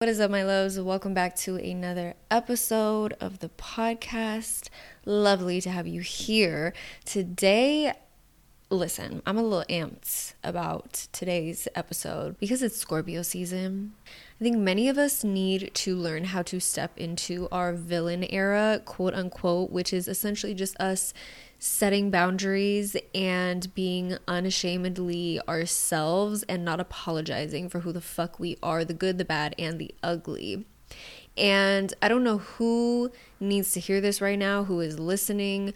What is up, my loves? Welcome back to another episode of the podcast. Lovely to have you here. Today, listen, I'm a little amped about today's episode because it's Scorpio season. I think many of us need to learn how to step into our villain era, quote unquote, which is essentially just us setting boundaries and being unashamedly ourselves and not apologizing for who the fuck we are the good, the bad, and the ugly. And I don't know who needs to hear this right now, who is listening,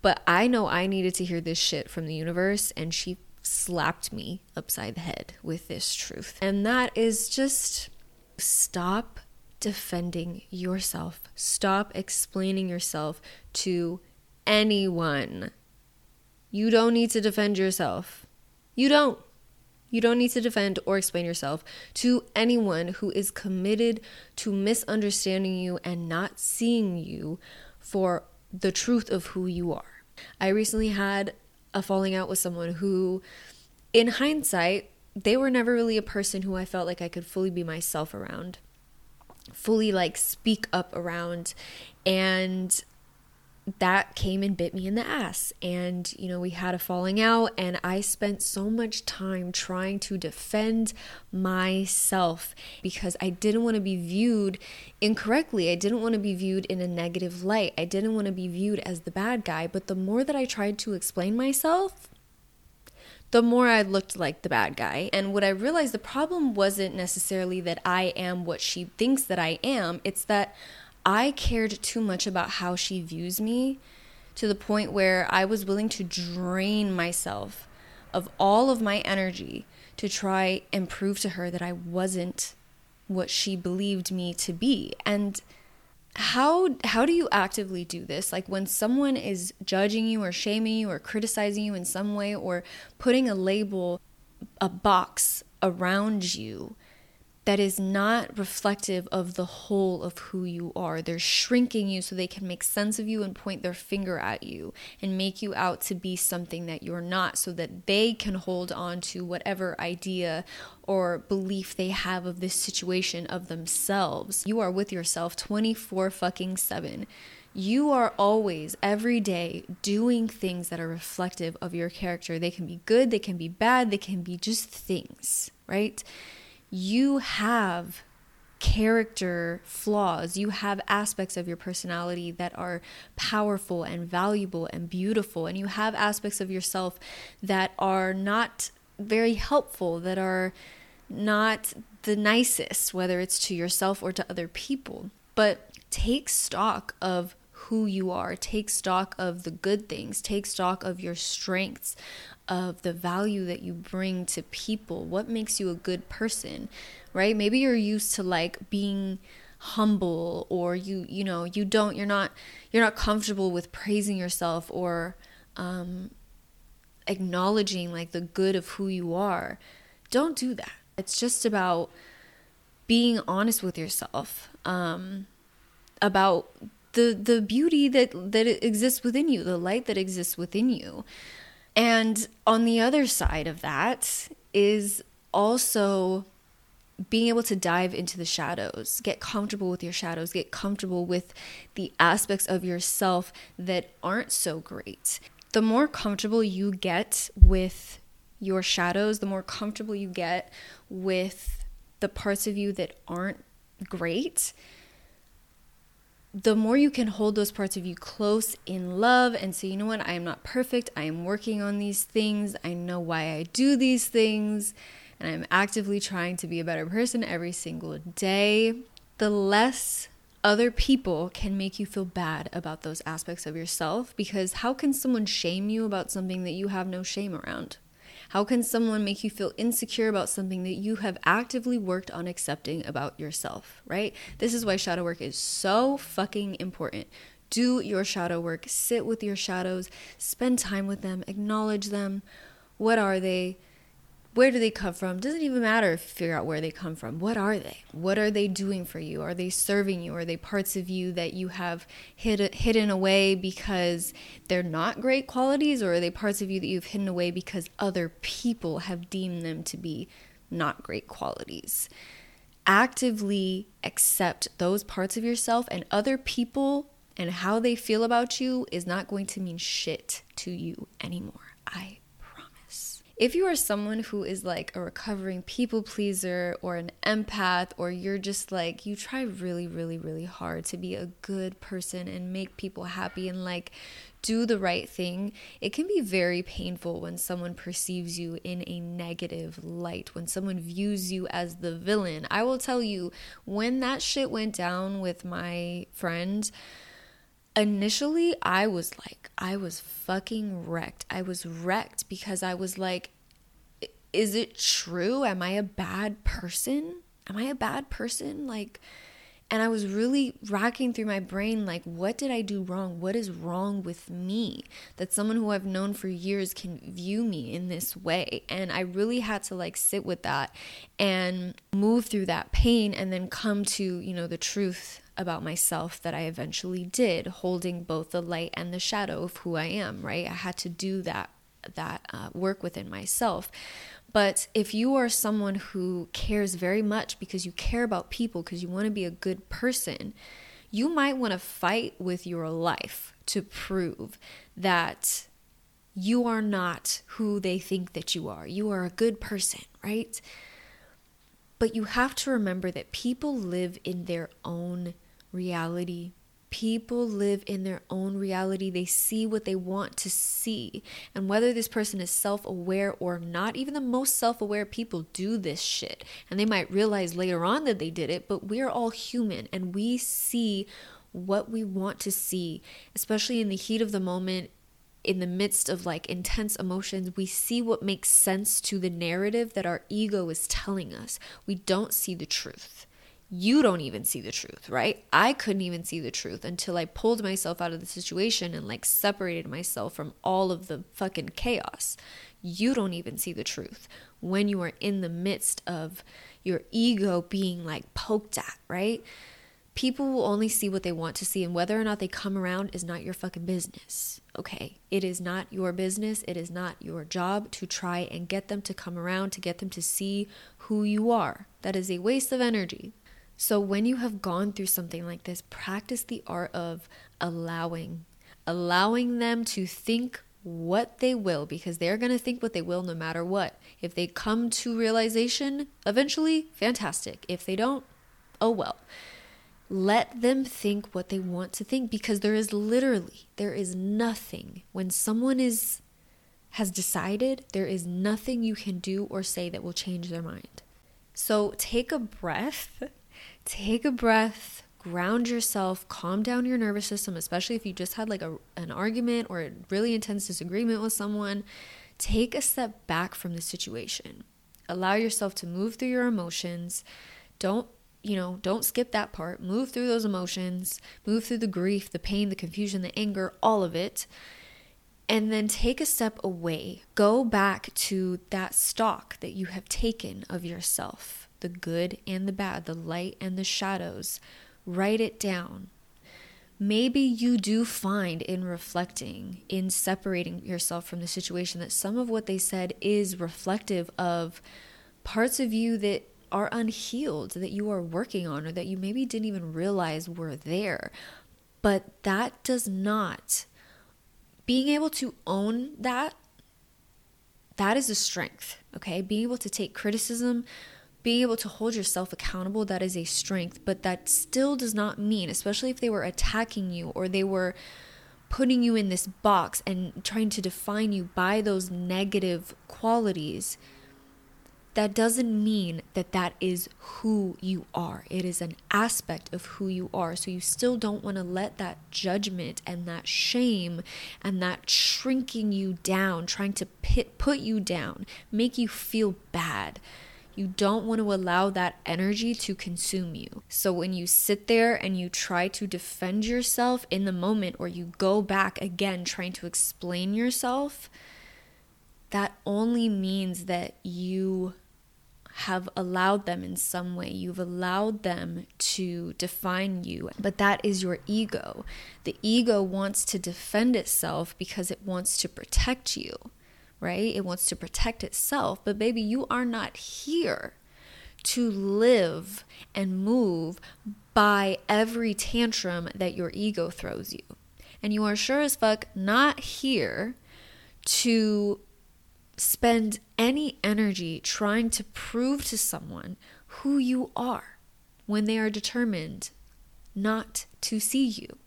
but I know I needed to hear this shit from the universe, and she slapped me upside the head with this truth. And that is just stop defending yourself, stop explaining yourself to anyone. You don't need to defend yourself. You don't. You don't need to defend or explain yourself to anyone who is committed to misunderstanding you and not seeing you for the truth of who you are. I recently had a falling out with someone who, in hindsight, they were never really a person who I felt like I could fully be myself around, fully like speak up around. And that came and bit me in the ass. And, you know, we had a falling out, and I spent so much time trying to defend myself because I didn't want to be viewed incorrectly. I didn't want to be viewed in a negative light. I didn't want to be viewed as the bad guy. But the more that I tried to explain myself, the more I looked like the bad guy. And what I realized the problem wasn't necessarily that I am what she thinks that I am, it's that I cared too much about how she views me to the point where I was willing to drain myself of all of my energy to try and prove to her that I wasn't what she believed me to be. And how how do you actively do this? Like when someone is judging you or shaming you or criticizing you in some way or putting a label a box around you that is not reflective of the whole of who you are. They're shrinking you so they can make sense of you and point their finger at you and make you out to be something that you're not so that they can hold on to whatever idea or belief they have of this situation of themselves. You are with yourself 24 fucking 7. You are always, every day, doing things that are reflective of your character. They can be good, they can be bad, they can be just things, right? You have character flaws. You have aspects of your personality that are powerful and valuable and beautiful. And you have aspects of yourself that are not very helpful, that are not the nicest, whether it's to yourself or to other people. But take stock of who you are, take stock of the good things, take stock of your strengths, of the value that you bring to people. What makes you a good person, right? Maybe you're used to like being humble or you you know you don't you're not you're not comfortable with praising yourself or um acknowledging like the good of who you are don't do that it's just about being honest with yourself um about the the beauty that that exists within you the light that exists within you and on the other side of that is also being able to dive into the shadows, get comfortable with your shadows, get comfortable with the aspects of yourself that aren't so great. The more comfortable you get with your shadows, the more comfortable you get with the parts of you that aren't great, the more you can hold those parts of you close in love and say, you know what, I am not perfect. I am working on these things. I know why I do these things. And I'm actively trying to be a better person every single day. The less other people can make you feel bad about those aspects of yourself because how can someone shame you about something that you have no shame around? How can someone make you feel insecure about something that you have actively worked on accepting about yourself, right? This is why shadow work is so fucking important. Do your shadow work, sit with your shadows, spend time with them, acknowledge them. What are they? Where do they come from? Doesn't even matter if you figure out where they come from. What are they? What are they doing for you? Are they serving you? Are they parts of you that you have hid, hidden away because they're not great qualities? Or are they parts of you that you've hidden away because other people have deemed them to be not great qualities? actively accept those parts of yourself and other people and how they feel about you is not going to mean shit to you anymore. I. If you are someone who is like a recovering people pleaser or an empath, or you're just like, you try really, really, really hard to be a good person and make people happy and like do the right thing, it can be very painful when someone perceives you in a negative light, when someone views you as the villain. I will tell you, when that shit went down with my friend, initially I was like, I was fucking wrecked. I was wrecked because I was like, is it true? Am I a bad person? Am I a bad person? Like, and I was really racking through my brain, like, what did I do wrong? What is wrong with me? That someone who I've known for years can view me in this way. And I really had to like sit with that and move through that pain and then come to, you know, the truth about myself that I eventually did, holding both the light and the shadow of who I am, right? I had to do that that uh, work within myself. But if you are someone who cares very much because you care about people, because you want to be a good person, you might want to fight with your life to prove that you are not who they think that you are. You are a good person, right? But you have to remember that people live in their own reality People live in their own reality. They see what they want to see. And whether this person is self aware or not, even the most self aware people do this shit. And they might realize later on that they did it, but we're all human and we see what we want to see, especially in the heat of the moment, in the midst of like intense emotions, we see what makes sense to the narrative that our ego is telling us. We don't see the truth you don't even see the truth, right? I couldn't even see the truth until I pulled myself out of the situation and like separated myself from all of the fucking chaos. You don't even see the truth when you are in the midst of your ego being like poked at, right? People will only see what they want to see, and whether or not they come around is not your fucking business. Okay. It is not your business. It is not your job to try and get them to come around, to get them to see who you are. That is a waste of energy. So, when you have gone through something like this, practice the art of allowing, allowing them to think what they will, because they're going to think what they will no matter what. If they come to realization eventually, fantastic. If they don't, oh well. Let them think what they want to think because there is literally, there is nothing when someone is has decided, there is nothing you can do or say that will change their mind. So take a breath take a breath, ground yourself, calm down your nervous system, especially if you just had like a, an argument or a really intense disagreement with someone. Take a step back from the situation. Allow yourself to move through your emotions. Don't you know, don't skip that part. Move through those emotions, move through the grief, the pain, the confusion, the anger, all of it. And then take a step away. Go back to that stock that you have taken of yourself the good and the bad, the light and the shadows. Write it down. Maybe you do find in reflecting, in separating yourself from the situation, that some of what they said is reflective of parts of you that are unhealed, that you are working on, or that you maybe didn't even realize were there. But that does not, being able to own that, that is a strength, okay? Being able to take criticism being able to hold yourself accountable, that is a strength, but that still does not mean, especially if they were attacking you or they were putting you in this box and trying to define you by those negative qualities, that doesn't mean that that is who you are. It is an aspect of who you are. So you still don't want to let that judgment and that shame and that shrinking you down, trying to pit, put you down, make you feel bad you don't want to allow that energy to consume you. So when you sit there and you try to defend yourself in the moment or you go back again trying to explain yourself, that only means that you have allowed them in some way. You've allowed them to define you. But that is your ego. The ego wants to defend itself because it wants to protect you right? It wants to protect itself. But baby, you are not here to live and move by every tantrum that your ego throws you. And you are sure as fuck not here to spend any energy trying to prove to someone who you are when they are determined not to see you.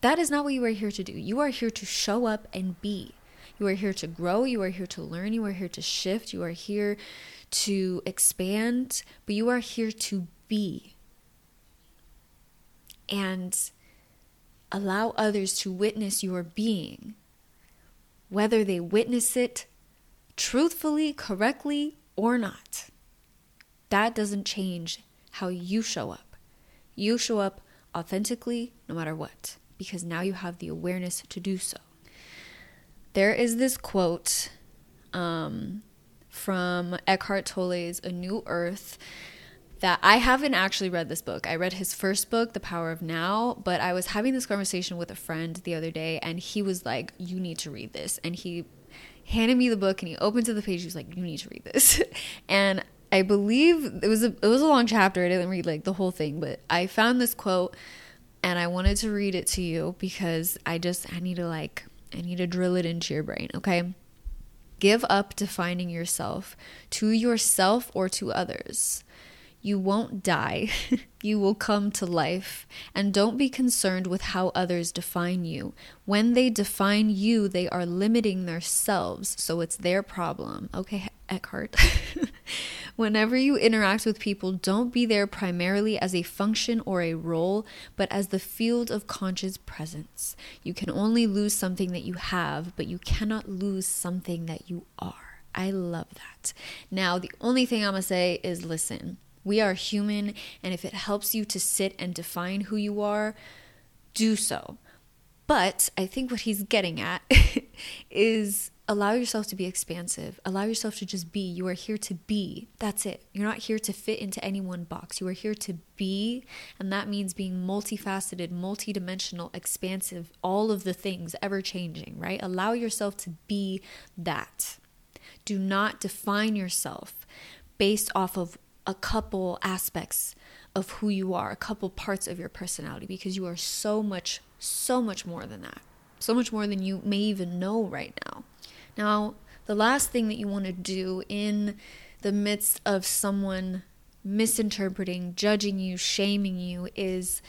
That is not what you are here to do. You are here to show up and be. You are here to grow. You are here to learn. You are here to shift. You are here to expand, but you are here to be. And allow others to witness your being, whether they witness it truthfully, correctly, or not. That doesn't change how you show up. You show up authentically no matter what, because now you have the awareness to do so. There is this quote um, from Eckhart Tolle's A New Earth that I haven't actually read this book. I read his first book, The Power of Now, but I was having this conversation with a friend the other day and he was like, You need to read this. And he handed me the book and he opened to the page. He was like, You need to read this. and I believe it was a it was a long chapter. I didn't read like the whole thing, but I found this quote and I wanted to read it to you because I just I need to like I need to drill it into your brain, okay? Give up defining yourself to yourself or to others. You won't die. you will come to life. And don't be concerned with how others define you. When they define you, they are limiting themselves, so it's their problem. Okay, Eckhart. Whenever you interact with people, don't be there primarily as a function or a role, but as the field of conscious presence. You can only lose something that you have, but you cannot lose something that you are. I love that. Now, the only thing I'm gonna say is listen, we are human, and if it helps you to sit and define who you are, do so. But I think what he's getting at is allow yourself to be expansive. Allow yourself to just be. You are here to be. That's it. You're not here to fit into any one box. You are here to be, and that means being multifaceted, multidimensional, expansive, all of the things, ever changing, right? Allow yourself to be that. Do not define yourself based off of a couple aspects of who you are, a couple parts of your personality, because you are so much, so much more than that. So much more than you may even know right now. Now, the last thing that you want to do in the midst of someone misinterpreting, judging you, shaming you is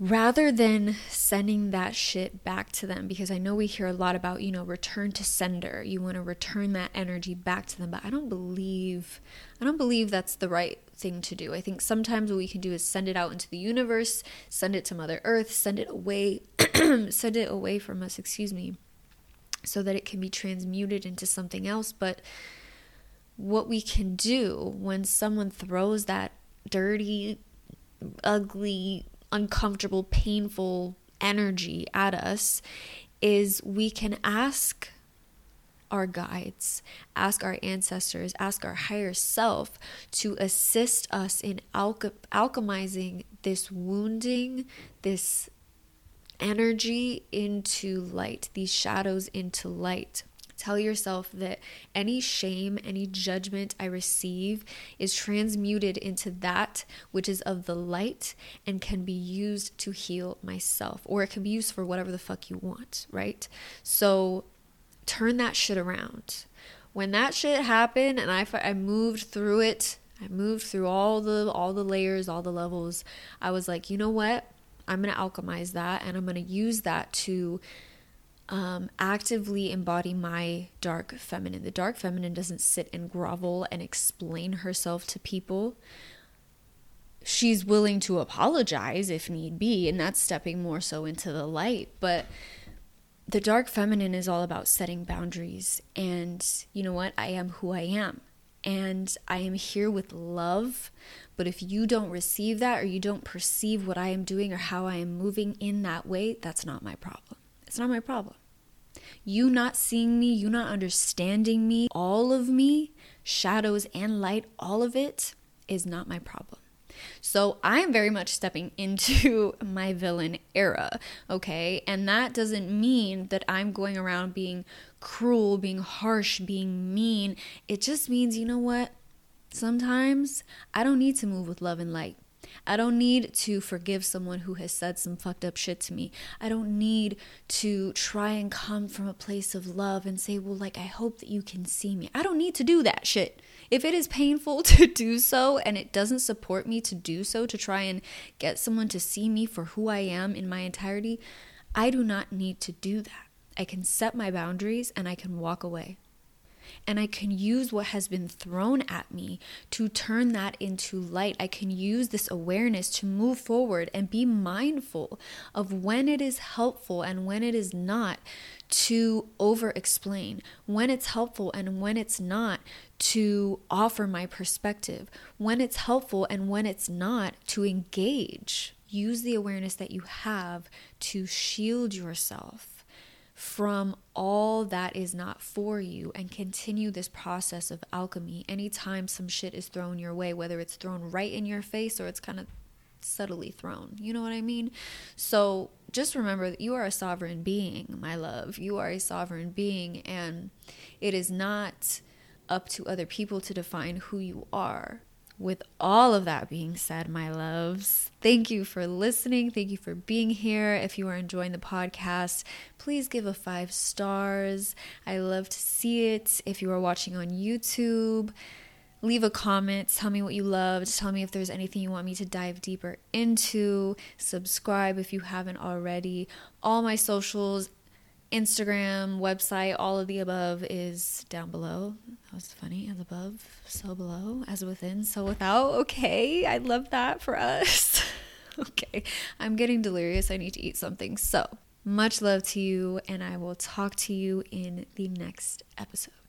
rather than sending that shit back to them because i know we hear a lot about you know return to sender. You want to return that energy back to them but i don't believe i don't believe that's the right thing to do. I think sometimes what we can do is send it out into the universe send it to mother earth send it away send it away from us excuse me so that it can be transmuted into something else. But what we can do when someone throws that dirty ugly uncomfortable, painful energy at us is we can ask our guides, ask our ancestors, ask our higher self to assist us in alch- alchemizing this wounding, this energy into light, these shadows into light. Tell yourself that any shame, any judgment I receive is transmuted into that which is of the light and can be used to heal myself, or it can be used for whatever the fuck you want, right? So turn that shit around. When that shit happened and I, I moved through it, I moved through all the all the layers, all the levels. I was like, you know what? I'm gonna alchemize that and I'm gonna use that to um, actively embody my dark feminine. The dark feminine doesn't sit and grovel and explain herself to people. She's willing to apologize if need be, and that's stepping more so into the light. But the dark feminine is all about setting boundaries. And you know what? I am who I am. And I am here with love. But if you don't receive that or you don't perceive what I am doing or how I am moving in that way, that's not my problem. It's not my problem. You not seeing me, you not understanding me, all of me, shadows and light, all of it is not my problem. So I am very much stepping into my villain era, okay? And that doesn't mean that I'm going around being cruel, being harsh, being mean. It just means, you know what? Sometimes I don't need to move with love and light. I don't need to forgive someone who has said some fucked up shit to me. I don't need to try and come from a place of love and say, well, like, I hope that you can see me. I don't need to do that shit. If it is painful to do so and it doesn't support me to do so, to try and get someone to see me for who I am in my entirety, I do not need to do that. I can set my boundaries and I can walk away and I can use what has been thrown at me to turn that into light. I can use this awareness to move forward and be mindful of when it is helpful and when it is not to over explain, when it's helpful and when it's not to offer my perspective, when it's helpful and when it's not to engage. Use the awareness that you have to shield yourself from all that is not for you and continue this process of alchemy anytime some shit is thrown your way, whether it's thrown right in your face or it's kind of subtly thrown. You know what I mean? So just remember that you are a sovereign being, my love. You are a sovereign being, and it is not up to other people to define who you are with all of that being said, my loves, thank you for listening. Thank you for being here. If you are enjoying the podcast, please give a five stars. I love to see it. If you are watching on YouTube, leave a comment. Tell me what you loved. Tell me if there's anything you want me to dive deeper into. Subscribe if you haven't already. All my socials Instagram, website, all of the above is down below. That was funny. As above, so below. As within, so without. Okay. I love that for us. okay. I'm getting delirious. I need to eat something. So, much love to you, and I will talk to you in the next episode.